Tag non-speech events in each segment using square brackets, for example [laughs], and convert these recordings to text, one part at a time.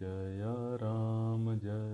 जय राम जय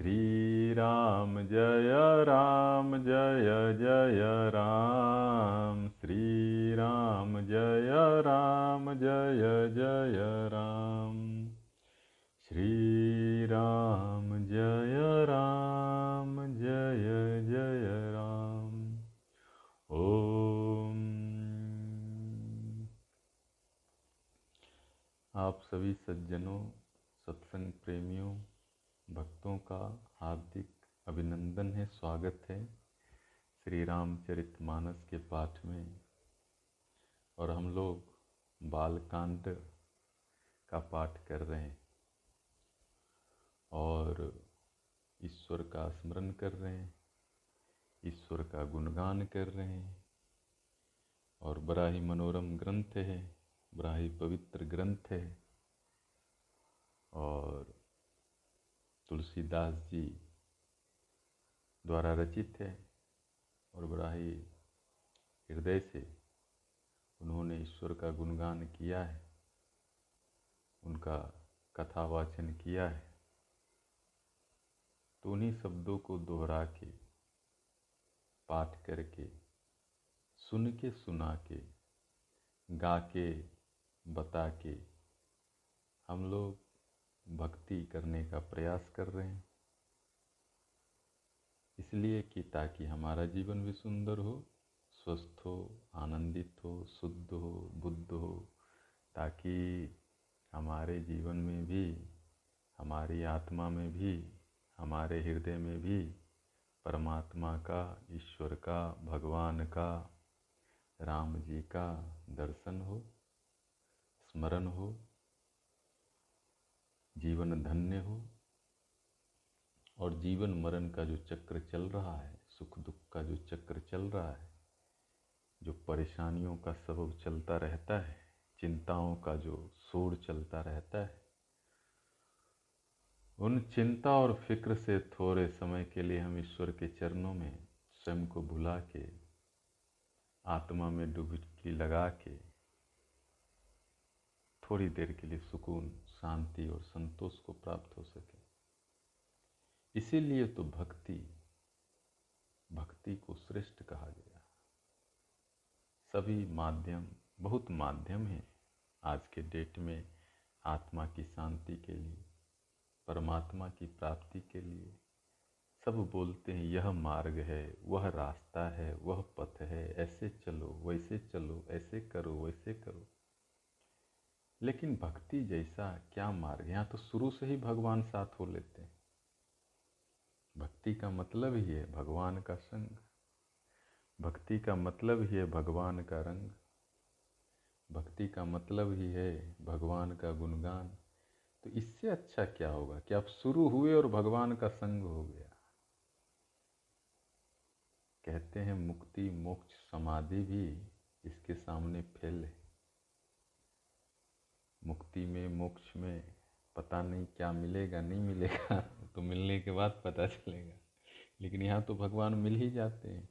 श्री राम जय राम, जय जय राम। श्री राम जय राम, जय जय राम। श्री राम जय राम, जय जय राम। ओम। आप सभी सज्जनों, सत्संग प्रेमियों भक्तों का हार्दिक अभिनंदन है, स्वागत है श्री रामचरित मानस के पाठ में। और हम लोग बालकांड का पाठ कर रहे हैं और ईश्वर का स्मरण कर रहे हैं, ईश्वर का गुणगान कर रहे हैं और बड़ा ही मनोरम ग्रंथ है, बड़ा ही पवित्र ग्रंथ है। और तुलसीदास जी द्वारा रचित है और बड़ा ही हृदय से उन्होंने ईश्वर का गुणगान किया है, उनका कथावाचन किया है। तो उन्हीं शब्दों को दोहरा के, पाठ करके, सुन के, सुना के, गा के, बता के हम लोग भक्ति करने का प्रयास कर रहे हैं। इसलिए कि ताकि हमारा जीवन भी सुंदर हो, स्वस्थ हो, आनंदित हो, शुद्ध हो, बुद्ध हो, ताकि हमारे जीवन में भी, हमारी आत्मा में भी, हमारे हृदय में भी परमात्मा का, ईश्वर का, भगवान का, राम जी का दर्शन हो, स्मरण हो जीवन धन्य हो और जीवन मरण का जो चक्र चल रहा है, सुख दुख का जो चक्र चल रहा है, जो परेशानियों का सबब चलता रहता है, चिंताओं का जो शोर चलता रहता है, उन चिंता और फ़िक्र से थोड़े समय के लिए हम ईश्वर के चरणों में स्वयं को भुला के, आत्मा में डुबकी लगा के, थोड़ी देर के लिए सुकून शांति और संतोष को प्राप्त हो सके। इसीलिए तो भक्ति भक्ति को श्रेष्ठ कहा गया। सभी माध्यम, बहुत माध्यम हैं आज के डेट में आत्मा की शांति के लिए, परमात्मा की प्राप्ति के लिए। सब बोलते हैं, यह मार्ग है, वह रास्ता है, वह पथ है, ऐसे चलो, वैसे चलो, ऐसे करो, वैसे करो। लेकिन भक्ति जैसा क्या मार्ग? यहाँ तो शुरू से ही भगवान साथ हो लेते हैं। भक्ति का मतलब ही है भगवान का संग। भक्ति का मतलब ही है भगवान का रंग। भक्ति का मतलब ही है भगवान का गुणगान। तो इससे अच्छा क्या होगा कि आप शुरू हुए और भगवान का संग हो गया। कहते हैं मुक्ति, मोक्ष, समाधि भी इसके सामने फेल। है मुक्ति में, मोक्ष में पता नहीं क्या मिलेगा, नहीं मिलेगा [laughs] तो मिलने के बाद पता चलेगा। लेकिन यहाँ तो भगवान मिल ही जाते हैं।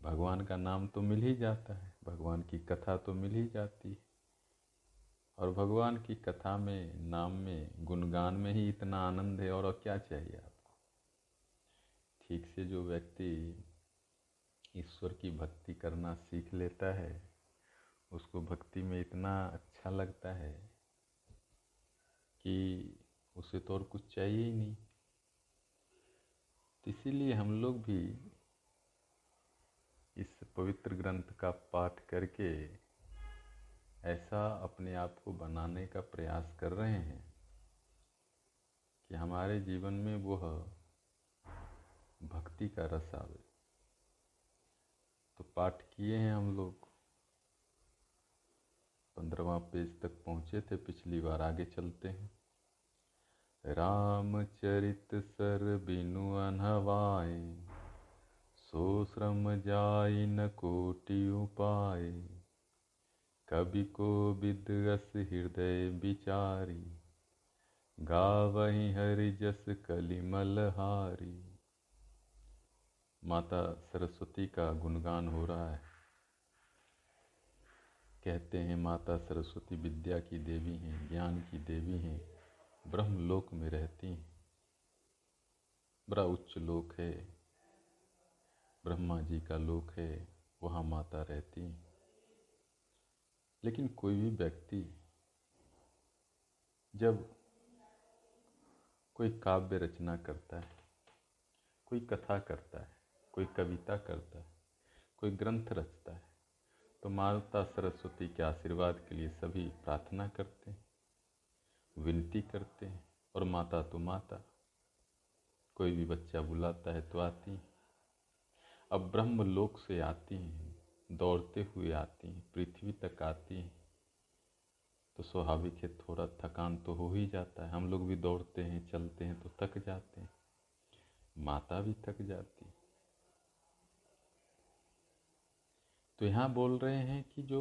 भगवान का नाम तो मिल ही जाता है, भगवान की कथा तो मिल ही जाती है। और भगवान की कथा में, नाम में, गुणगान में ही इतना आनंद है, और क्या चाहिए आपको? ठीक से जो व्यक्ति ईश्वर की भक्ति करना सीख लेता है, उसको भक्ति में इतना अच्छा लगता है कि उसे तो और कुछ चाहिए ही नहीं। तो इसीलिए हम लोग भी इस पवित्र ग्रंथ का पाठ करके ऐसा अपने आप को बनाने का प्रयास कर रहे हैं कि हमारे जीवन में वह भक्ति का रस आवे। तो पाठ किए हैं हम लोग। पंद्रवा पेज तक पहुँचे थे, पिछली बार आगे चलते हैं। रामचरित सर बिनु अनहवाए, सो श्रम जाई न कोटि उपाय कवि को विदस हृदय विचारी गावही हरि जस कलिमल हारी। माता सरस्वती का गुणगान हो रहा है। कहते हैं, माता सरस्वती विद्या की देवी हैं, ज्ञान की देवी हैं, ब्रह्मलोक में रहती हैं। बड़ा उच्च लोक है, ब्रह्मा जी का लोक है, वहाँ माता रहती हैं। लेकिन कोई भी व्यक्ति जब कोई काव्य रचना करता है, कोई कथा करता है, कोई कविता करता है, कोई ग्रंथ रचता है तो माता सरस्वती के आशीर्वाद के लिए सभी प्रार्थना करते हैं, विनती करते हैं, और माता तो माता, कोई भी बच्चा बुलाता है तो आती है। अब ब्रह्म लोक से आती हैं, दौड़ते हुए आती हैं, पृथ्वी तक आती हैं। तो स्वाभाविक है, थोड़ा थकान तो हो ही जाता है। हम लोग भी दौड़ते हैं, चलते हैं तो थक जाते हैं। माता भी थक जाती तो यहाँ बोल रहे हैं कि जो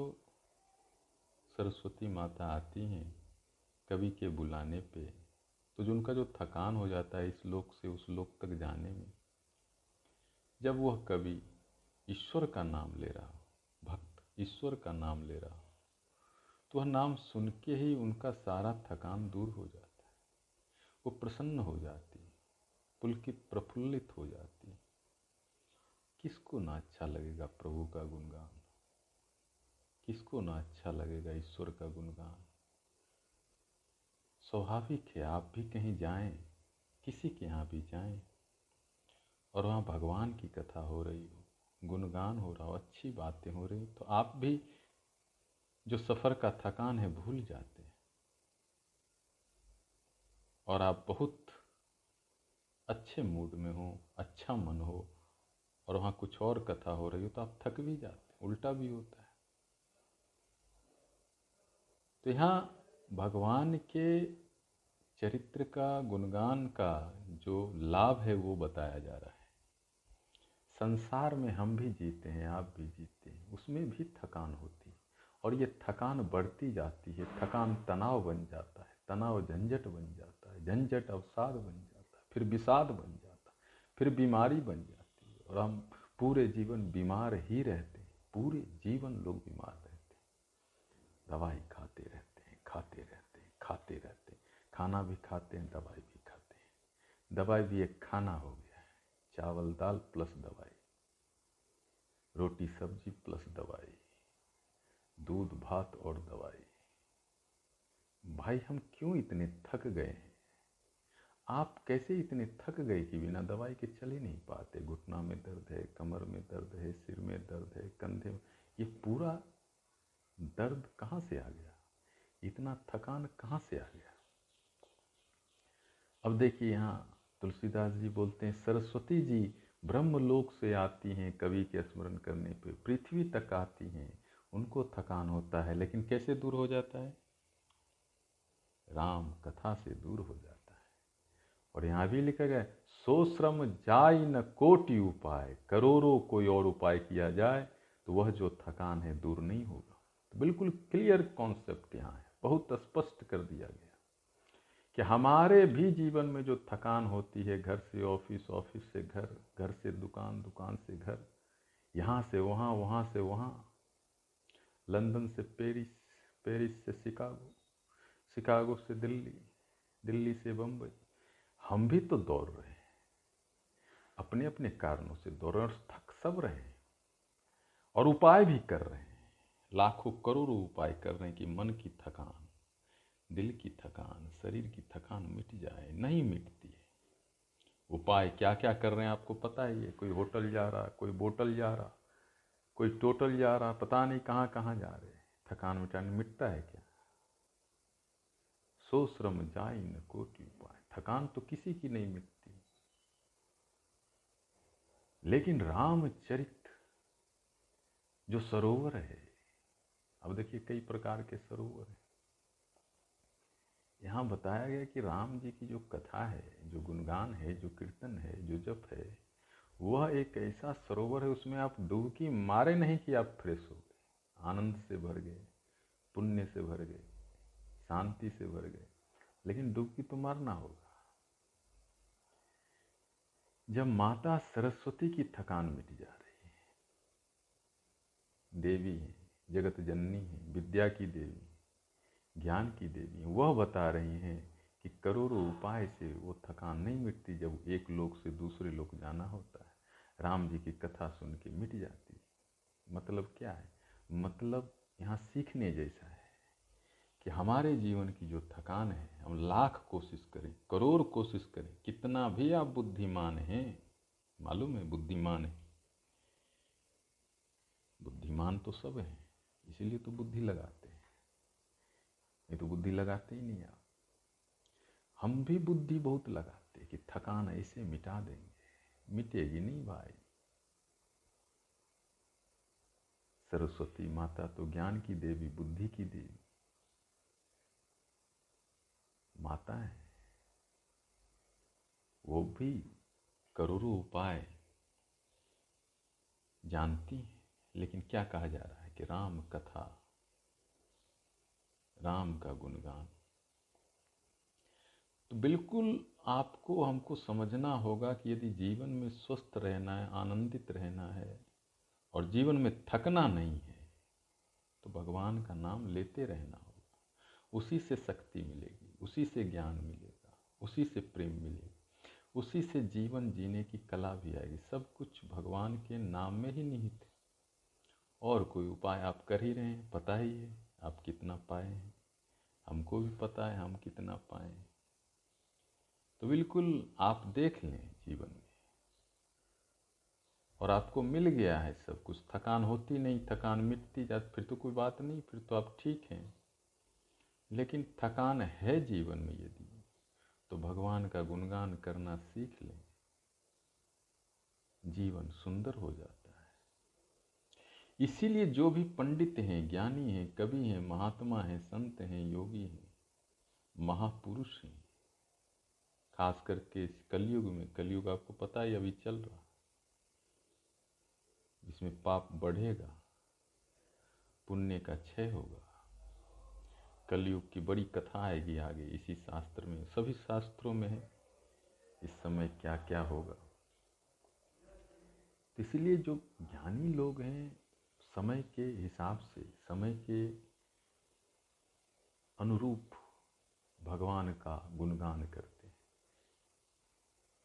सरस्वती माता आती हैं कवि के बुलाने पे तो जो उनका जो थकान हो जाता है इस लोक से, उस लोक तक जाने में, जब वह कवि ईश्वर का नाम ले रहा हो, भक्त ईश्वर का नाम ले रहा हो तो वह नाम सुन के ही उनका सारा थकान दूर हो जाता है। वो प्रसन्न हो जाती है, पुलकित प्रफुल्लित हो जाती है। किसको ना अच्छा लगेगा प्रभु का गुणगान? किसको ना अच्छा लगेगा ईश्वर का गुणगान? स्वाभाविक है, आप भी कहीं जाएँ, किसी के यहाँ भी जाएँ और वहाँ भगवान की कथा हो रही हो, गुणगान हो रहा हो, अच्छी बातें हो रही तो आप भी जो सफ़र का थकान है भूल जाते हैं। और आप बहुत अच्छे मूड में हो अच्छा मन हो और वहाँ कुछ और कथा हो रही हो तो आप थक भी जाते हैं, उल्टा भी होता है। तो यहाँ भगवान के चरित्र का, गुणगान का जो लाभ है वो बताया जा रहा है। संसार में हम भी जीते हैं, आप भी जीते हैं, उसमें भी थकान होती है। और ये थकान बढ़ती जाती है, थकान तनाव बन जाता है, तनाव झंझट बन जाता है, झंझट अवसाद बन जाता है, फिर विषाद बन जाता है, फिर बीमारी बन जाती है। और हम पूरे जीवन बीमार ही रहते हैं। पूरे जीवन लोग बीमार रहते हैं। दवाई खाते रहते हैं खाना भी खाते हैं, दवाई भी खाते हैं। दवाई भी एक खाना हो गया है। चावल दाल प्लस दवाई। रोटी सब्ज़ी प्लस दवाई। दूध भात और दवाई। भाई हम क्यों इतने थक गए हैं? आप कैसे इतने थक गए कि बिना दवाई के चल ही नहीं पाते? घुटना में दर्द है, कमर में दर्द है, सिर में दर्द है, कंधे में। ये पूरा दर्द कहाँ से आ गया? इतना थकान कहाँ से आ गया? अब देखिए यहाँ तुलसीदास जी बोलते हैं, सरस्वती जी, ब्रह्मलोक से आती हैं, कवि के स्मरण करने पे, पृथ्वी तक आती हैं। उनको थकान होता है, लेकिन कैसे दूर हो जाता है? राम कथा से दूर हो जाता है। और यहाँ भी लिखा गया सो श्रम जाय न कोटि उपाय, करोड़ों कोई और उपाय किया जाए तो वह जो थकान है दूर नहीं होगा। तो बिल्कुल क्लियर कॉन्सेप्ट यहाँ है, बहुत स्पष्ट कर दिया गया कि हमारे भी जीवन में जो थकान होती है, घर से ऑफ़िस ऑफ़िस से घर घर से दुकान दुकान से घर, यहाँ से वहाँ वहाँ से वहाँ, लंदन से पेरिस पेरिस से शिकागो शिकागो से दिल्ली दिल्ली से बम्बई हम भी तो दौड़ रहे हैं। अपने अपने कारणों से दौड़ और थक सब रहे हैं। और उपाय भी कर रहे हैं। लाखों करोड़ों उपाय कर रहे हैं कि मन की थकान, दिल की थकान, शरीर की थकान मिट जाए, नहीं मिटती है। उपाय क्या क्या कर रहे हैं आपको पता ही है। कोई होटल जा रहा, कोई बोटल जा रहा, कोई टोटल जा रहा, पता नहीं कहाँ कहाँ जा रहे थकान मिटाने मिटता है क्या? सो श्रम जाए न कोटि। थकान तो किसी की नहीं मिटती। लेकिन रामचरित जो सरोवर है, अब देखिए कई प्रकार के सरोवर हैं। यहाँ बताया गया कि राम जी की जो कथा है, जो गुणगान है, जो कीर्तन है, जो जप है, वह एक ऐसा सरोवर है, उसमें आप डुबकी मारे नहीं कि आप फ्रेश हो गए। आनंद से भर गए, पुण्य से भर गए, शांति से भर गए। लेकिन डुबकी तो मारना होगा। जब माता सरस्वती की थकान मिट जा रही है। देवी है, जगत जननी है, विद्या की देवी ज्ञान की देवी वह बता रही हैं कि करोड़ों उपाय से वो थकान नहीं मिटती, जब एक लोक से दूसरे लोक जाना होता है। राम जी की कथा सुन के मिट जाती है। मतलब क्या है? मतलब यहाँ सीखने जैसा है। कि हमारे जीवन की जो थकान है, हम लाख कोशिश करें, करोड़ कोशिश करें, कितना भी आप बुद्धिमान हैं, मालूम है बुद्धिमान है। बुद्धिमान तो सब हैं, इसीलिए तो बुद्धि लगाते हैं। नहीं तो बुद्धि लगाते ही नहीं आप। हम भी बुद्धि बहुत लगाते हैं कि थकान ऐसे मिटा देंगे, मिटेगी नहीं भाई। सरस्वती माता तो ज्ञान की देवी, बुद्धि की देवी। माता है। वो भी करोड़ों उपाय जानती हैं, लेकिन क्या कहा जा रहा है कि राम कथा, राम का गुणगान। तो बिल्कुल आपको, हमको समझना होगा कि यदि जीवन में स्वस्थ रहना है, आनंदित रहना है, और जीवन में थकना नहीं है तो भगवान का नाम लेते रहना होगा। उसी से शक्ति मिलेगी। उसी से ज्ञान मिलेगा, उसी से प्रेम मिलेगा, उसी से जीवन जीने की कला भी आएगी। सब कुछ भगवान के नाम में ही निहित है। और कोई उपाय आप कर ही रहे हैं पता ही है आप कितना पाए हैं? हमको भी पता है हम कितना पाए हैं। तो बिल्कुल आप देख लें जीवन में। और आपको मिल गया है सब कुछ, थकान होती नहीं, थकान मिटती जाती फिर तो कोई बात नहीं, फिर तो आप ठीक हैं। लेकिन थकान है जीवन में यदि तो भगवान का गुणगान करना सीख लें। जीवन सुंदर हो जाता है। इसीलिए जो भी पंडित हैं, ज्ञानी हैं, कवि हैं, महात्मा हैं, संत हैं, योगी हैं, महापुरुष हैं, खास करके इस कलयुग में, कलयुग आपको पता है अभी चल रहा जिसमें पाप बढ़ेगा, पुण्य का क्षय होगा। कलयुग की बड़ी कथा आएगी आगे, इसी शास्त्र में। सभी शास्त्रों में है। इस समय क्या क्या होगा? तो इसलिए जो ज्ञानी लोग हैं, समय के हिसाब से, समय के अनुरूप भगवान का गुणगान करते हैं।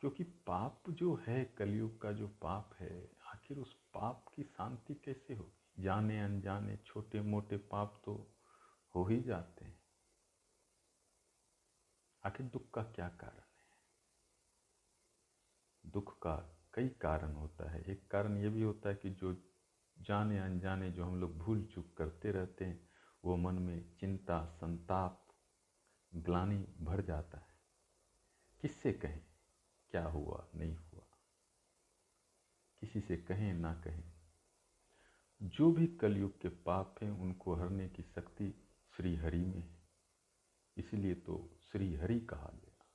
क्योंकि पाप जो है, कलयुग का जो पाप है, आखिर उस पाप की शांति कैसे होगी? जाने अनजाने छोटे मोटे पाप तो हो ही जाते हैं। आखिर दुख का क्या कारण है? दुख का कई कारण होता है। एक कारण ये भी होता है कि जो जाने अनजाने जो हम लोग भूल चूक करते रहते हैं, वो मन में चिंता, संताप, ग्लानी भर जाता है। किससे कहें, क्या हुआ, नहीं हुआ? किसी से कहें, ना कहें। जो भी कलयुग के पाप हैं, उनको हरने की शक्ति श्री हरि में। है इसीलिए तो श्री हरि कहा गया।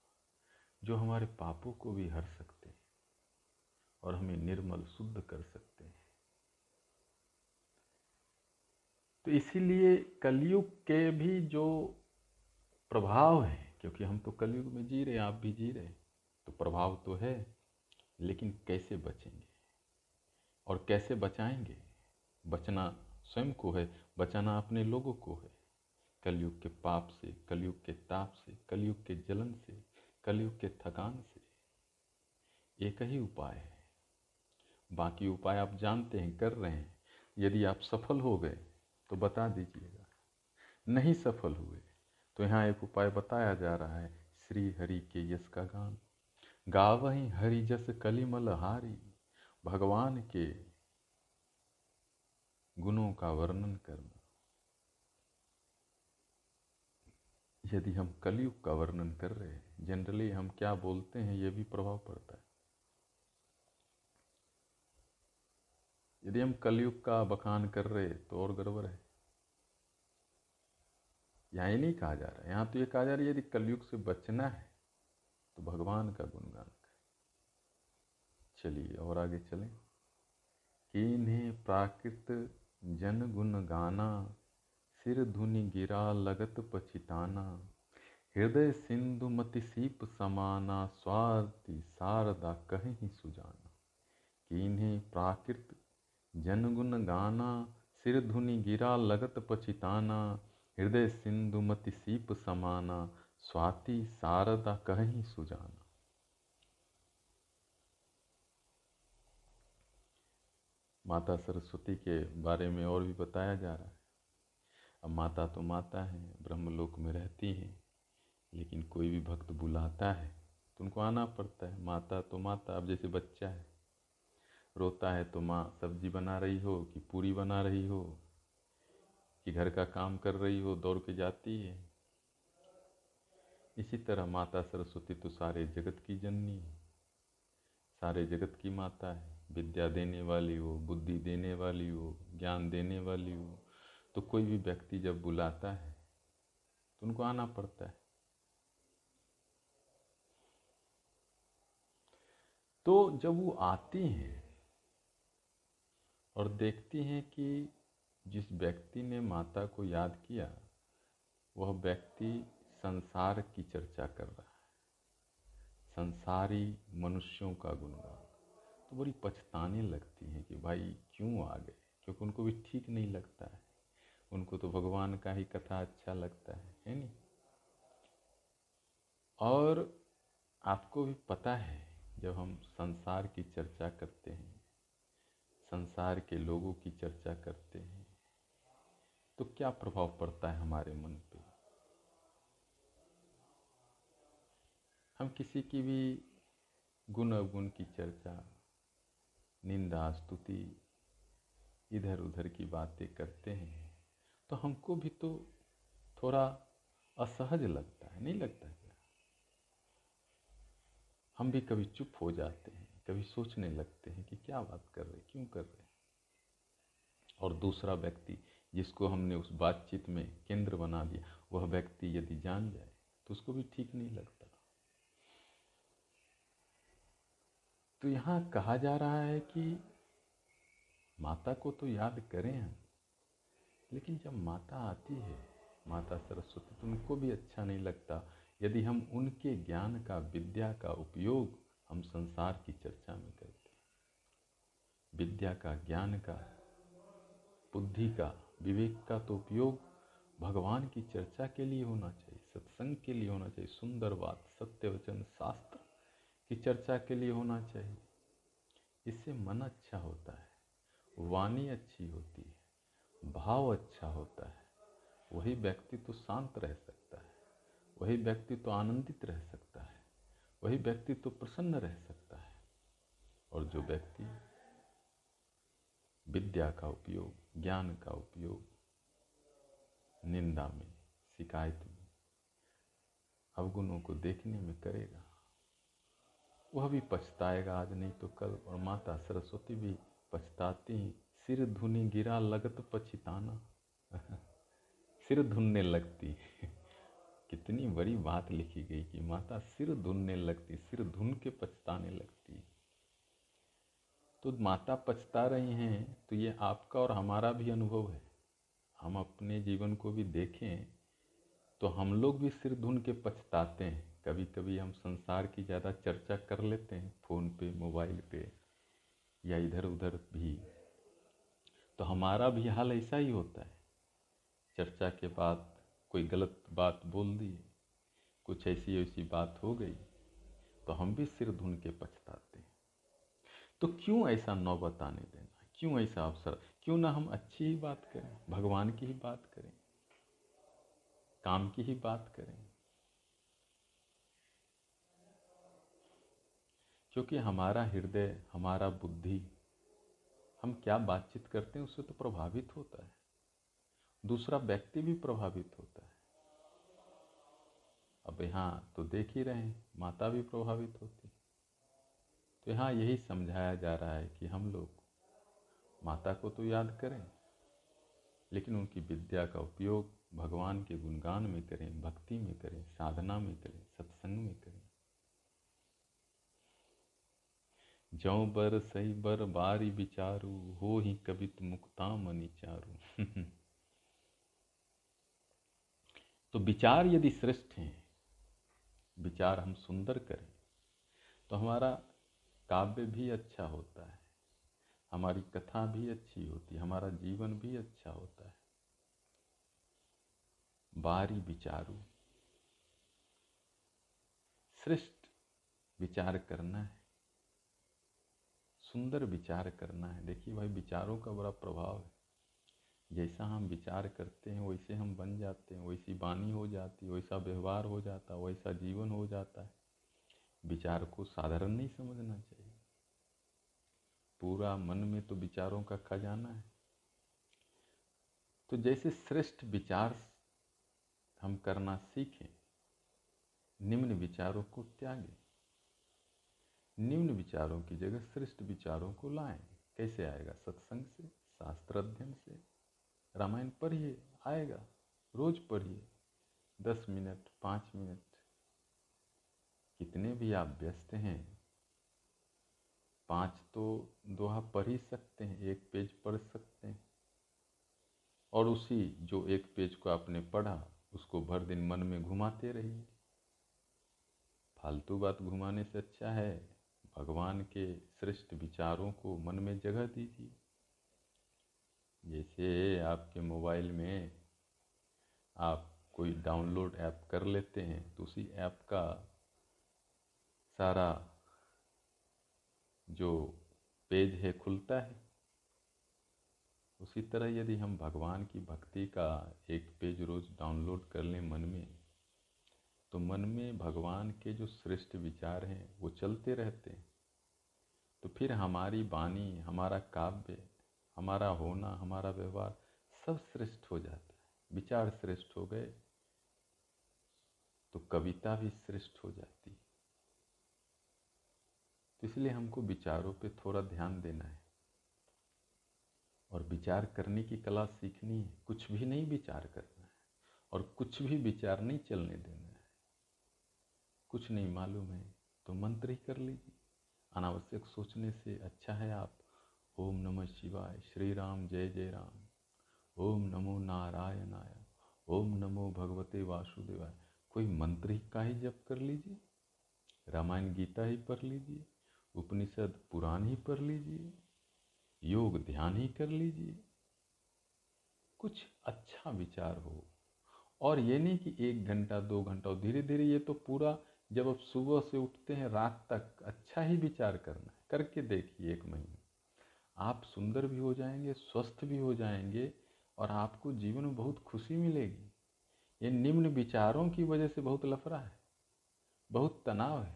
जो हमारे पापों को भी हर सकते हैं और हमें निर्मल, शुद्ध कर सकते हैं। तो इसीलिए कलयुग के भी जो प्रभाव है, क्योंकि हम तो कलयुग में जी रहे हैं, आप भी जी रहे हैं तो प्रभाव तो है, लेकिन कैसे बचेंगे? और कैसे बचाएँगे? बचना स्वयं को है, बचाना अपने लोगों को है। कलयुग के पाप से, कलयुग के ताप से, कलयुग के जलन से, कलयुग के थकान से। एक ही उपाय है। बाकी उपाय आप जानते हैं, कर रहे हैं। यदि आप सफल हो गए तो बता दीजिएगा। नहीं सफल हुए तो यहाँ एक उपाय बताया जा रहा है श्री हरि के यश का गान। गावही हरि जस कलिमल हारी, भगवान के गुणों का वर्णन करना। यदि हम कलयुग का वर्णन कर रहे हैं जनरली हम क्या बोलते हैं ये भी प्रभाव पड़ता है। यदि हम कलयुग का बखान कर रहे हैं तो और गड़बड़ है। यहाँ ये नहीं कहा जा रहा है। यहाँ तो ये कहा जा रहा है, यदि कलयुग से बचना है तो भगवान का गुणगान करें। चलिए और आगे चलें। किन्हें प्राकृत जन गुण गाना सिर धुनि गिरा, लगत पछिताना। हृदय सिंधु मति सीप समाना स्वाति शारदा कहीं सुजाना। किन्हें प्राकृत जनगुण गाना, सिर धुनि गिरा, लगत पछिताना। हृदय सिंधु मति सीप समाना स्वाति शारदा कहीं सुजाना। माता सरस्वती के बारे में और भी बताया जा रहा है। अब माता तो माता है, ब्रह्मलोक में रहती हैं, लेकिन कोई भी भक्त बुलाता है तो उनको आना पड़ता है। माता तो माता, अब जैसे बच्चा है, रोता है तो माँ सब्ज़ी बना रही हो कि पूरी बना रही हो, कि घर का काम कर रही हो, दौड़ के जाती है। इसी तरह माता सरस्वती तो सारे जगत की जननी है, सारे जगत की माता है। विद्या देने वाली हो, बुद्धि देने वाली हो, ज्ञान देने वाली हो तो कोई भी व्यक्ति जब बुलाता है तो उनको आना पड़ता है। तो जब वो आती हैं और देखती हैं कि जिस व्यक्ति ने माता को याद किया, वह व्यक्ति संसार की चर्चा कर रहा है। संसारी मनुष्यों का गुणगान। तो बड़ी पछताने लगती हैं कि भाई क्यों आ गए? क्योंकि उनको भी ठीक नहीं लगता है। उनको तो भगवान का ही कथा अच्छा लगता है है नहीं? और आपको भी पता है, जब हम संसार की चर्चा करते हैं, संसार के लोगों की चर्चा करते हैं तो क्या प्रभाव पड़ता है हमारे मन पे? हम किसी की भी गुण अवगुण की चर्चा, निंदा, स्तुति इधर उधर की बातें करते हैं तो हमको भी तो थोड़ा असहज लगता है, नहीं लगता क्या? हम भी कभी चुप हो जाते हैं, कभी सोचने लगते हैं कि क्या बात कर रहे क्यों कर रहे और दूसरा व्यक्ति जिसको हमने उस बातचीत में केंद्र बना दिया, वह व्यक्ति यदि जान जाए तो उसको भी ठीक नहीं लगता। तो यहाँ कहा जा रहा है कि माता को तो याद करें हम लेकिन जब माता आती है, माता सरस्वती तो उनको भी अच्छा नहीं लगता। यदि हम उनके ज्ञान का, विद्या का उपयोग हम संसार की चर्चा में करते विद्या का, ज्ञान का, बुद्धि का, विवेक का तो उपयोग भगवान की चर्चा के लिए होना चाहिए, सत्संग के लिए होना चाहिए, सुंदर बात, सत्य वचन, शास्त्र की चर्चा के लिए होना चाहिए। इससे मन अच्छा होता है, वाणी अच्छी होती है। भाव अच्छा होता है, वही व्यक्ति तो शांत रह सकता है, वही व्यक्ति तो आनंदित रह सकता है, वही व्यक्ति तो प्रसन्न रह सकता है। और जो व्यक्ति विद्या का उपयोग, ज्ञान का उपयोग, निंदा में, शिकायत में, अवगुणों को देखने में करेगा, वह भी पछताएगा, आज नहीं तो कल, और माता सरस्वती भी पछताती सिर धुनी गिरा लगत पछिताना [laughs] सिर धुनने लगती। [laughs] कितनी बड़ी बात लिखी गई कि माता सिर धुनने लगती, सिर धुन के पछताने लगती। तो माता पछता रही हैं तो ये आपका और हमारा भी अनुभव है। हम अपने जीवन को भी देखें तो हम लोग भी सिर धुन के पछताते हैं। कभी कभी हम संसार की ज़्यादा चर्चा कर लेते हैं, फ़ोन पे, मोबाइल पे, या इधर उधर भी। तो हमारा भी हाल ऐसा ही होता है। चर्चा के बाद कोई गलत बात बोल दी कुछ ऐसी ऐसी बात हो गई तो हम भी सिर धुन के पछताते हैं। तो क्यों ऐसा नौबत आने देना? क्यों ऐसा अवसर? क्यों ना हम अच्छी ही बात करें, भगवान की ही बात करें, काम की ही बात करें? क्योंकि हमारा हृदय, हमारा बुद्धि हम क्या बातचीत करते हैं, उससे तो प्रभावित होता है। दूसरा व्यक्ति भी प्रभावित होता है। अब यहाँ तो देख ही रहे हैं, माता भी प्रभावित होती तो यहाँ यही समझाया जा रहा है कि हम लोग माता को तो याद करें, लेकिन उनकी विद्या का उपयोग भगवान के गुणगान में करें, भक्ति में करें, साधना में करें, सत्संग में करें। जौ बर सही बर बारी विचारू हो ही कवित मुक्ता मनी चारू। [laughs] तो विचार यदि श्रेष्ठ हैं, विचार हम सुंदर करें तो हमारा काव्य भी अच्छा होता है, हमारी कथा भी अच्छी होती है, हमारा जीवन भी अच्छा होता है। बारी विचारू श्रेष्ठ विचार करना है। सुंदर विचार करना है। देखिए भाई, विचारों का बड़ा प्रभाव है। जैसा हम विचार करते हैं, वैसे हम बन जाते हैं। वैसी वाणी हो जाती है, वैसा व्यवहार हो जाता है, वैसा जीवन हो जाता है। विचार को साधारण नहीं समझना चाहिए। पूरा मन में तो विचारों का खजाना है। तो जैसे श्रेष्ठ विचार हम करना सीखें, निम्न विचारों को त्यागें। निम्न विचारों की जगह श्रेष्ठ विचारों को लाएँ। कैसे आएगा? सत्संग से, शास्त्र अध्ययन से। रामायण पढ़िए, आएगा। रोज पढ़िए। दस मिनट, पाँच मिनट। कितने भी आप व्यस्त हैं, पाँच तो दोहा पढ़ ही सकते हैं, एक पेज पढ़ सकते हैं। और उसी जो एक पेज को आपने पढ़ा, उसको भर दिन मन में घुमाते रहिए। फालतू बात घुमाने से अच्छा है। भगवान के श्रेष्ठ विचारों को मन में जगह दीजिए। जैसे आपके मोबाइल में आप कोई डाउनलोड ऐप कर लेते हैं तो उसी ऐप का सारा जो पेज है खुलता है। उसी तरह यदि हम भगवान की भक्ति का एक पेज रोज डाउनलोड कर लें मन में तो मन में भगवान के जो श्रेष्ठ विचार हैं, वो चलते रहते हैं। तो फिर हमारी वाणी, हमारा काव्य, हमारा होना, हमारा व्यवहार सब श्रेष्ठ हो जाता है। विचार श्रेष्ठ हो गए तो कविता भी श्रेष्ठ हो जाती है। तो इसलिए हमको विचारों पे थोड़ा ध्यान देना है। और विचार करने की कला सीखनी है, कुछ भी नहीं विचार करना है। और कुछ भी विचार नहीं चलने देना है। कुछ नहीं मालूम है तो मंत्र ही कर लीजिए। अनावश्यक सोचने से अच्छा है आप। ओम नमः शिवाय, श्री राम, जय जय राम। ओम नमो नारायणाय, ओम नमो भगवते वासुदेवाय। कोई मंत्र ही का ही जप कर लीजिए। रामायण गीता ही पढ़ लीजिए। उपनिषद पुराण ही पढ़ लीजिए। योग ध्यान ही कर लीजिए। कुछ अच्छा विचार हो। और ये नहीं कि एक घंटा, दो घंटा, और धीरे धीरे ये तो पूरा जब आप सुबह से उठते हैं, रात तक अच्छा ही विचार करना है। करके देखिए एक महीने। आप सुंदर भी हो जाएँगे, स्वस्थ भी हो जाएँगे और आपको जीवन में बहुत खुशी मिलेगी। ये निम्न विचारों की वजह से बहुत लफड़ा है, बहुत तनाव है,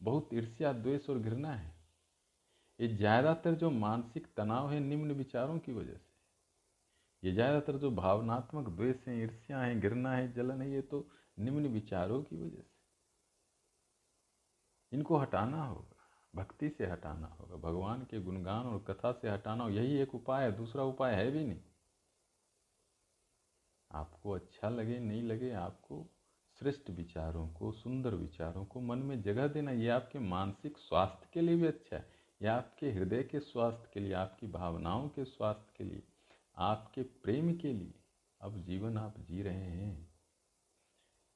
बहुत ईर्ष्या, द्वेष और घृणा है। ये ज़्यादातर जो मानसिक तनाव है, निम्न विचारों की वजह से। ये ज़्यादातर जो भावनात्मक द्वेष हैं, ईर्ष्या हैं, घृणा है, जलन है, ये तो निम्न विचारों की वजह से। इनको हटाना होगा, भक्ति से हटाना होगा, भगवान के गुणगान और कथा से हटाना यही एक उपाय है, दूसरा उपाय है भी नहीं। आपको अच्छा लगे, नहीं लगे, आपको श्रेष्ठ विचारों को, सुंदर विचारों को मन में जगह देना, ये आपके मानसिक स्वास्थ्य के लिए भी अच्छा है। या आपके हृदय के स्वास्थ्य के लिए, आपकी भावनाओं के स्वास्थ्य के लिए, आपके प्रेम के लिए। अब जीवन आप जी रहे हैं।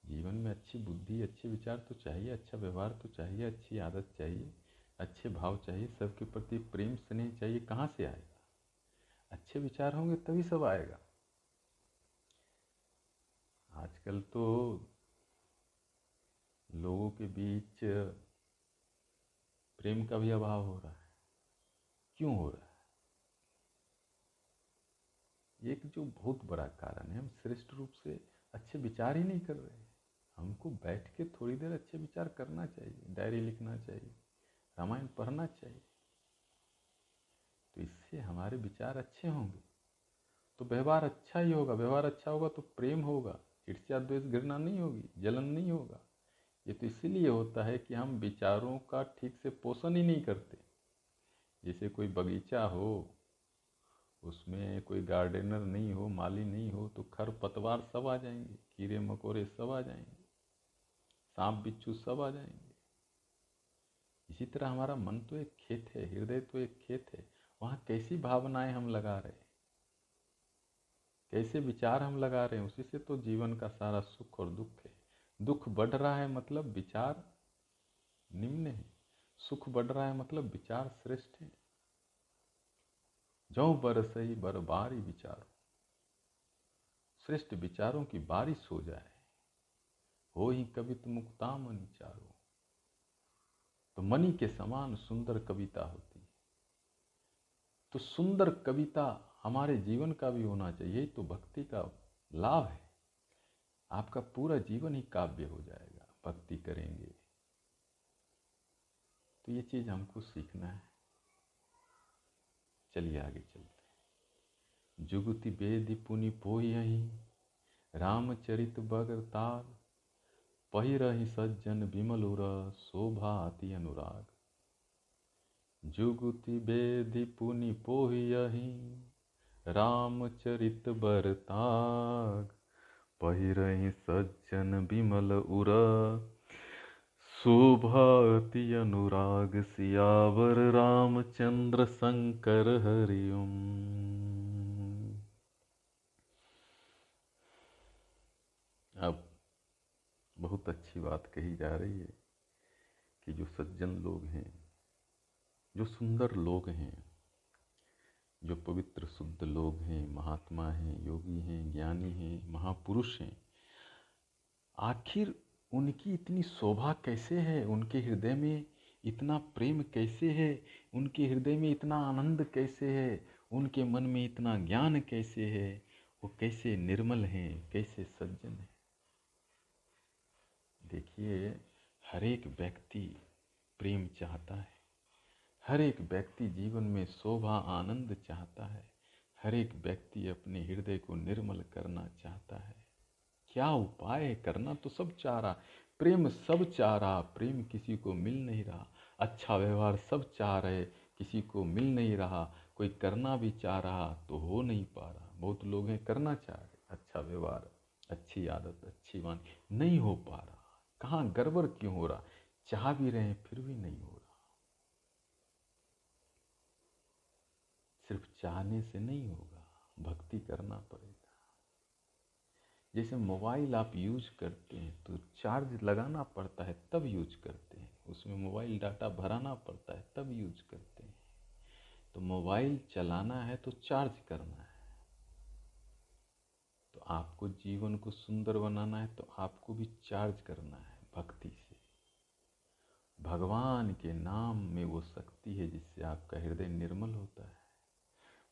जीवन में अच्छी बुद्धि, अच्छे विचार तो चाहिए अच्छा व्यवहार तो चाहिए, अच्छी आदत चाहिए, अच्छे भाव चाहिए, सबके प्रति प्रेम, स्नेह चाहिए, कहाँ से आएगा? अच्छे विचार होंगे तभी सब आएगा। आजकल तो लोगों के बीच प्रेम का भी अभाव हो रहा है। क्यों हो रहा है? एक जो बहुत बड़ा कारण है, हम श्रेष्ठ रूप से अच्छे विचार ही नहीं कर रहे। हमको बैठ के थोड़ी देर अच्छे विचार करना चाहिए, डायरी लिखना चाहिए, रामायण पढ़ना चाहिए। तो इससे हमारे विचार अच्छे होंगे। तो व्यवहार अच्छा ही होगा। व्यवहार अच्छा होगा तो प्रेम होगा। ईर्ष्या द्वेष घृणा नहीं होगी, जलन नहीं होगा। ये तो इसीलिए होता है कि हम विचारों का ठीक से पोषण ही नहीं करते। जैसे कोई बगीचा हो, उसमें कोई गार्डनर नहीं हो, माली नहीं हो तो खर पतवार सब आ जाएँगे, कीड़े मकोड़े सब आ जाएँगे। सांप, बिच्छू सब आ जाएँगे। इसी तरह हमारा मन तो एक खेत है, हृदय तो एक खेत है। वहाँ कैसी भावनाएँ हम लगा रहे हैं? कैसे विचार हम लगा रहे हैं? उसी से तो जीवन का सारा सुख और दुख है। दुख बढ़ रहा है मतलब विचार निम्न है। सुख बढ़ रहा है मतलब विचार श्रेष्ठ है। जो बरस ही बरबारी विचारो। श्रेष्ठ विचारों की बारिश हो जाए। हो ही कवित मुक्ता मनी चारो। तो मनी के समान सुंदर कविता होती। है तो सुंदर कविता हमारे जीवन का भी होना चाहिए तो भक्ति का लाभ है। आपका पूरा जीवन ही काव्य हो जाएगा, भक्ति करेंगे। तो ये चीज़ हमको सीखना है। चलिए आगे चलते जुगति बेदि पुनि पोही रामचरित बगतार पहिरहि सज्जन विमल शोभा अति अनुराग। जुगुति बेदि पुनि पोही रामचरित बरताग। पहिरहि सज्जन विमल उर शोभाति अनुराग। सियावर रामचंद्र शंकर हरिओम अब बहुत अच्छी बात कही जा रही है कि जो सज्जन लोग हैं, जो सुंदर लोग हैं, जो पवित्र शुद्ध लोग हैं, महात्मा हैं, योगी हैं, ज्ञानी हैं, महापुरुष हैं, आखिर उनकी इतनी शोभा कैसे है? उनके हृदय में इतना प्रेम कैसे है? उनके हृदय में इतना आनंद कैसे है? उनके मन में इतना ज्ञान कैसे है? वो कैसे निर्मल हैं, कैसे सज्जन हैं? देखिए, हर एक व्यक्ति प्रेम चाहता है। हर एक व्यक्ति जीवन में शोभा, आनंद चाहता है। हर एक व्यक्ति अपने हृदय को निर्मल करना चाहता है। क्या उपाय करना तो सब चाह रहा प्रेम सब चाह रहा प्रेम किसी को मिल नहीं रहा। अच्छा व्यवहार सब चाह रहे, किसी को मिल नहीं रहा, कोई करना भी चाह रहा तो हो नहीं पा रहा। बहुत लोग हैं, करना चाह रहे। अच्छा व्यवहार, अच्छी आदत, अच्छी वाणी, नहीं हो पा रहा। कहाँ गड़बड़ क्यों हो रहा? चाह भी रहे फिर भी नहीं हो रहा। सिर्फ़ चाहने से नहीं होगा, भक्ति करना पड़ेगा। जैसे मोबाइल आप यूज़ करते हैं तो चार्ज लगाना पड़ता है, तब यूज़ करते हैं। उसमें मोबाइल डाटा भराना पड़ता है, तब यूज़ करते हैं। तो मोबाइल चलाना है तो चार्ज करना है। आपको जीवन को सुंदर बनाना है तो आपको भी चार्ज करना है भक्ति से। भगवान के नाम में वो शक्ति है जिससे आपका हृदय निर्मल होता है।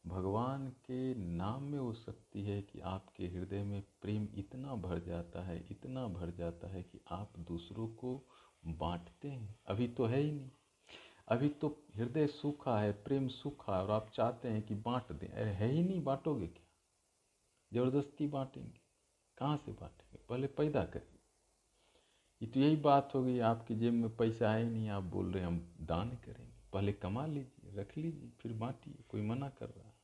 भगवान के नाम में वो शक्ति है कि आपके हृदय में प्रेम इतना भर जाता है, इतना भर जाता है कि आप दूसरों को बांटते हैं। अभी तो है ही नहीं। अभी तो हृदय सूखा है, प्रेम सूखा है और आप चाहते हैं कि बांट दें। अरे है ही नहीं, बांटोगे क्या? ज़बरदस्ती बांटेंगे। कहाँ से बांटेंगे? पहले पैदा करिए। ये तो यही बात हो गई, आपकी जेब में पैसा ही नहीं, आप बोल रहे हम दान करेंगे। पहले कमा लीजिए, रख लीजिए, फिर बांटिए, कोई मना कर रहा है?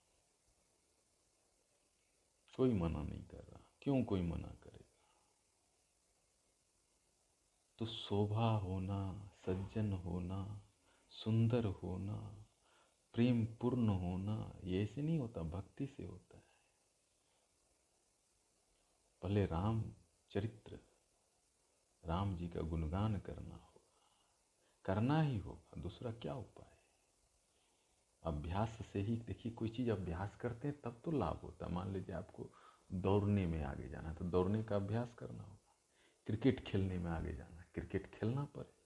कोई मना नहीं कर रहा। क्यों कोई मना करेगा तो शोभा होना, सज्जन होना, सुंदर होना, प्रेम पूर्ण होना, ये ऐसे नहीं होता, भक्ति से होता। पहले राम चरित्र, राम जी का गुणगान करना होगा करना ही होगा, दूसरा क्या उपाय? अभ्यास से ही देखिए, कोई चीज़ अभ्यास करते हैं, तब तो लाभ होता है। मान लीजिए आपको दौड़ने में आगे जाना है तो दौड़ने का अभ्यास करना होगा। क्रिकेट खेलने में आगे जाना है, क्रिकेट खेलना पड़ेगा।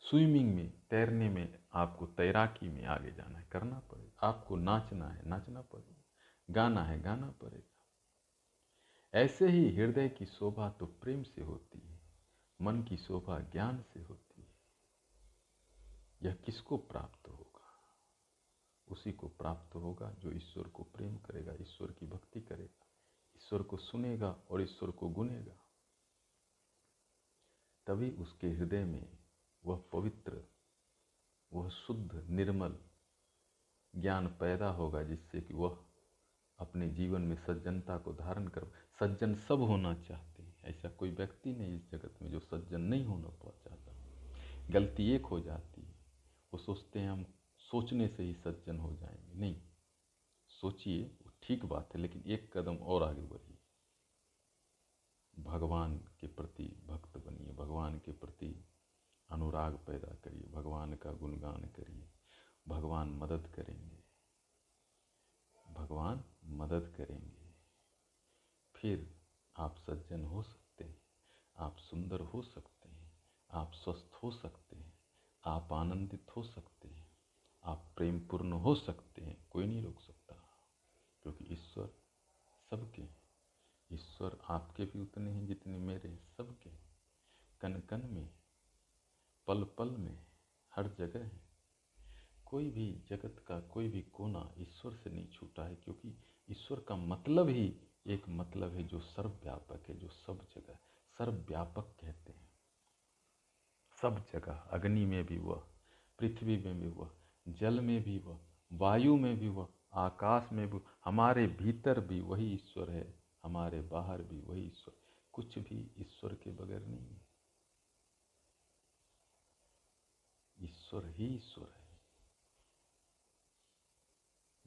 स्विमिंग में, तैरने में, आपको तैराकी में आगे जाना है, करना पड़ेगा। आपको नाचना है, नाचना पड़ेगा। गाना है, गाना पड़ेगा। ऐसे ही हृदय की शोभा तो प्रेम से होती है, मन की शोभा ज्ञान से होती है। यह किसको प्राप्त होगा? उसी को प्राप्त होगा जो ईश्वर को प्रेम करेगा, ईश्वर की भक्ति करेगा, ईश्वर को सुनेगा और ईश्वर को गुनेगा। तभी उसके हृदय में वह पवित्र, वह शुद्ध, निर्मल ज्ञान पैदा होगा जिससे कि वह अपने जीवन में सज्जनता को धारण कर, सज्जन सब होना चाहते हैं। ऐसा कोई व्यक्ति नहीं इस जगत में जो सज्जन नहीं होना चाहता। गलती एक हो जाती है। वो सोचते हैं हम सोचने से ही सज्जन हो जाएँगे। नहीं, सोचिए, वो ठीक बात है, लेकिन एक कदम और आगे बढ़िए। भगवान के प्रति भक्त बनिए, भगवान के प्रति अनुराग पैदा करिए, भगवान का गुणगान करिए, भगवान मदद करेंगे। भगवान मदद करेंगे। फिर आप सज्जन हो सकते हैं, आप सुंदर हो सकते हैं, आप स्वस्थ हो सकते हैं, आप आनंदित हो सकते हैं, आप प्रेम पूर्ण हो सकते हैं, कोई नहीं रोक सकता। क्योंकि ईश्वर सबके ईश्वर आपके भी उतने हैं जितने मेरे सबके कन कन में पल पल में, हर जगह है। कोई भी जगत का कोई भी कोना ईश्वर से नहीं छूटा है, क्योंकि ईश्वर का मतलब ही एक मतलब है जो सर्वव्यापक है, जो सब जगह, सर्वव्यापक कहते हैं। सब जगह, अग्नि में भी वह, पृथ्वी में भी वह, जल में भी वह, वायु में भी वह, आकाश में भी, हमारे भीतर भी वही ईश्वर है, हमारे बाहर भी वही ईश्वर, कुछ भी ईश्वर के बगैर नहीं है। ईश्वर ही ईश्वर है।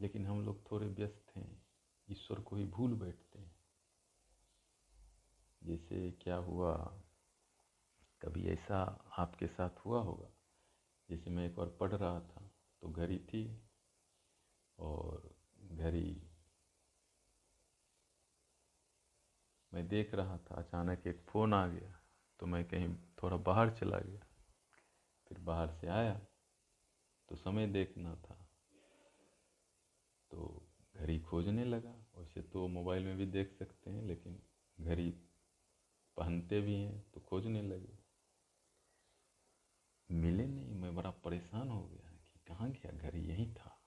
लेकिन हम लोग थोड़े व्यस्त हैं, ईश्वर को ही भूल बैठते हैं। जैसे क्या हुआ, कभी ऐसा आपके साथ हुआ होगा? जैसे मैं एक बार पढ़ रहा था तो घड़ी थी और घड़ी मैं देख रहा था, अचानक एक फ़ोन आ गया तो मैं कहीं थोड़ा बाहर चला गया। फिर बाहर से आया तो समय देखना था। तो घड़ी खोजने लगा वैसे तो मोबाइल में भी देख सकते हैं, लेकिन घड़ी पहनते भी हैं तो खोजने लगे। मिले नहीं, मैं बड़ा परेशान हो गया कि कहाँ गया? घर यहीं था।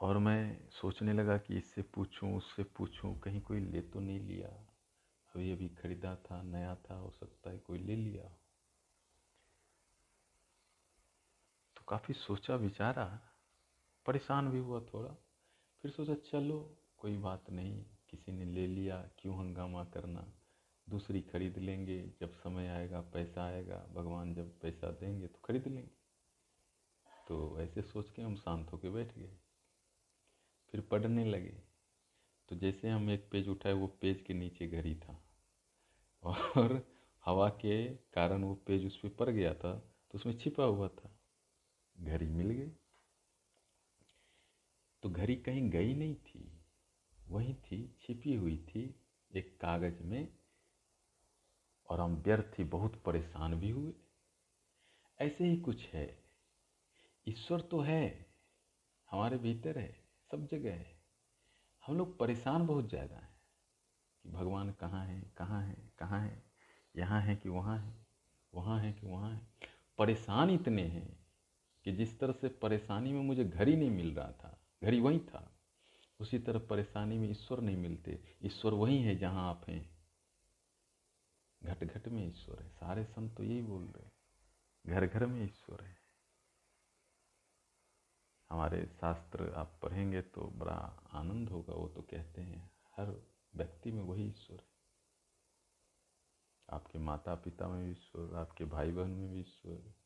और मैं सोचने लगा कि इससे पूछूँ, उससे पूछूँ, कहीं कोई ले तो नहीं लिया। अभी अभी खरीदा था, नया था, हो सकता है कोई ले लिया। तो काफ़ी सोचा विचारा परेशान भी हुआ थोड़ा। फिर सोचा, चलो, कोई बात नहीं, किसी ने ले लिया, क्यों हंगामा करना? दूसरी खरीद लेंगे, जब समय आएगा, पैसा आएगा, भगवान जब पैसा देंगे तो खरीद लेंगे। तो ऐसे सोच के हम शांत होकर बैठ गए। फिर पढ़ने लगे। तो जैसे हम एक पेज उठाए, वो पेज के नीचे घड़ी था। और हवा के कारण वो पेज उस पर पड़ गया था तो उसमें छिपा हुआ था। घड़ी मिल गई तो घड़ी कहीं गई नहीं थी। वही थी, छिपी हुई थी एक कागज़ में और हम व्यर्थ ही बहुत परेशान भी हुए। ऐसे ही कुछ है। ईश्वर तो है, हमारे भीतर है, सब जगह है। हम लोग परेशान बहुत ज़्यादा हैं कि भगवान कहाँ है कहाँ है कहाँ है, यहाँ है कि वहाँ है वहाँ है कि वहाँ है। परेशान इतने हैं कि जिस तरह से परेशानी में मुझे घर ही नहीं मिल रहा था ही वहीं था। उसी तरह परेशानी में ईश्वर नहीं मिलते। ईश्वर वही है जहाँ आप हैं। घट घट में ईश्वर है। सारे संत तो यही बोल रहे घर घर में ईश्वर है। हमारे शास्त्र आप पढ़ेंगे तो बड़ा आनंद होगा। वो तो कहते हैं, हर व्यक्ति में वही ईश्वर है। आपके माता पिता में भी ईश्वर, आपके भाई बहन में भी ईश्वर।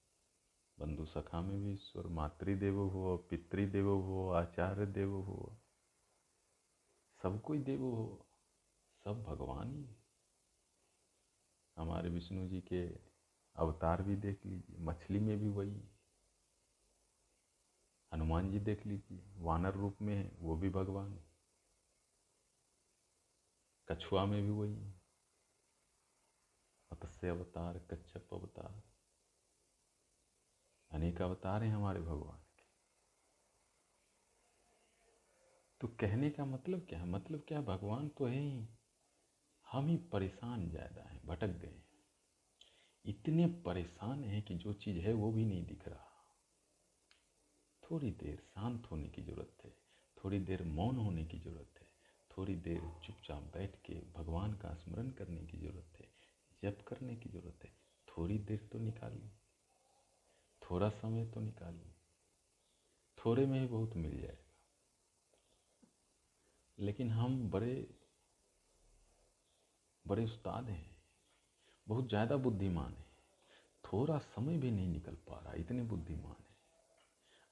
बंधु सखा में भी ईश्वर, मातृदेवो हो, पितृदेवो हो, आचार्य देव हो, सब कोई देव हो, सब भगवान ही हमारे विष्णु जी के अवतार भी देख लीजिए, मछली में भी वही हनुमान जी देख लीजिए, वानर रूप में है, वो भी भगवान है। कछुआ में भी वही है। मत्स्य अवतार, कच्छप अवतार अनेक अवतार हैं हमारे भगवान के। तो कहने का मतलब क्या? है मतलब क्या भगवान तो है ही, हम ही परेशान ज़्यादा हैं, भटक गए हैं। इतने परेशान हैं कि जो चीज़ है वो भी नहीं दिख रहा। थोड़ी देर शांत होने की ज़रूरत है, थोड़ी देर मौन होने की ज़रूरत है, थोड़ी देर चुपचाप बैठ के भगवान का स्मरण करने की ज़रूरत है, जप करने की ज़रूरत है, थोड़ी देर तो निकालिए। थोड़ा समय तो निकालिए। थोड़े में ही बहुत मिल जाएगा। लेकिन हम बड़े बड़े उस्ताद हैं। बहुत ज़्यादा बुद्धिमान हैं। थोड़ा समय भी नहीं निकल पा रहा, इतने बुद्धिमान है।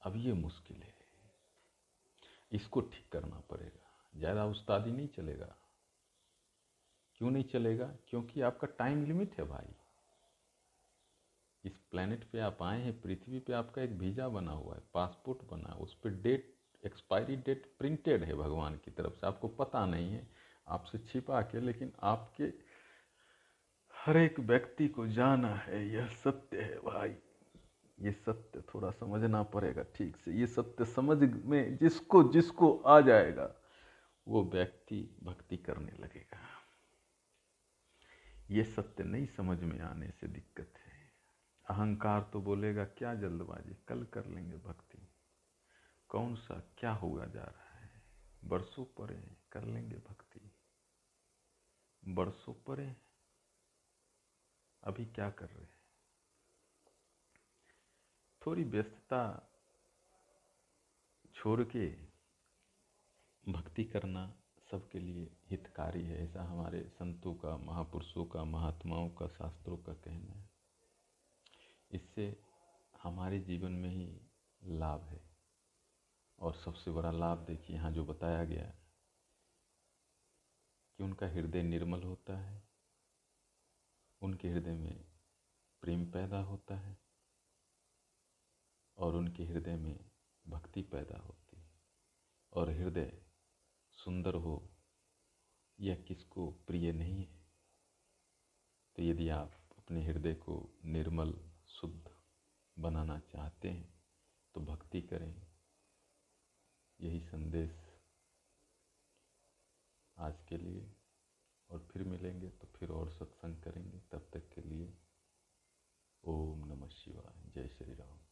अब ये मुश्किल है। इसको ठीक करना पड़ेगा। ज़्यादा उस्तादी नहीं चलेगा। क्यों नहीं चलेगा? क्योंकि आपका टाइम लिमिट है भाई। इस प्लेनेट पे आप आए हैं, पृथ्वी पे आपका एक वीज़ा बना हुआ है पासपोर्ट बना है, उस पर डेट एक्सपायरी डेट प्रिंटेड है भगवान की तरफ़ से, आपको पता नहीं है, आपसे छिपा के, लेकिन आपके हर एक व्यक्ति को जाना है, यह सत्य है भाई। ये सत्य थोड़ा समझना पड़ेगा, ठीक से, ये सत्य समझ में जिसको जिसको आ जाएगा, वो व्यक्ति भक्ति करने लगेगा। ये सत्य नहीं समझ में आने से दिक्कत है। अहंकार तो बोलेगा, क्या जल्दबाजी? कल कर लेंगे भक्ति। कौन सा क्या होगा जा रहा है? बरसों परे कर लेंगे भक्ति। बरसों परे? अभी क्या कर रहे हैं? थोड़ी व्यस्तता छोड़ के भक्ति करना सबके लिए हितकारी है, ऐसा हमारे संतों का, महापुरुषों का, महात्माओं का, शास्त्रों का कहना है। इससे हमारे जीवन में ही लाभ है। और सबसे बड़ा लाभ देखिए, यहाँ जो बताया गया कि उनका हृदय निर्मल होता है, उनके हृदय में प्रेम पैदा होता है और उनके हृदय में भक्ति पैदा होती है। और हृदय सुंदर हो यह किसको प्रिय नहीं है तो यदि आप अपने हृदय को निर्मल शुद्ध बनाना चाहते हैं तो भक्ति करें। यही संदेश आज के लिए, और फिर मिलेंगे तो फिर और सत्संग करेंगे। तब तक के लिए ओम नमः शिवाय। जय श्री राम।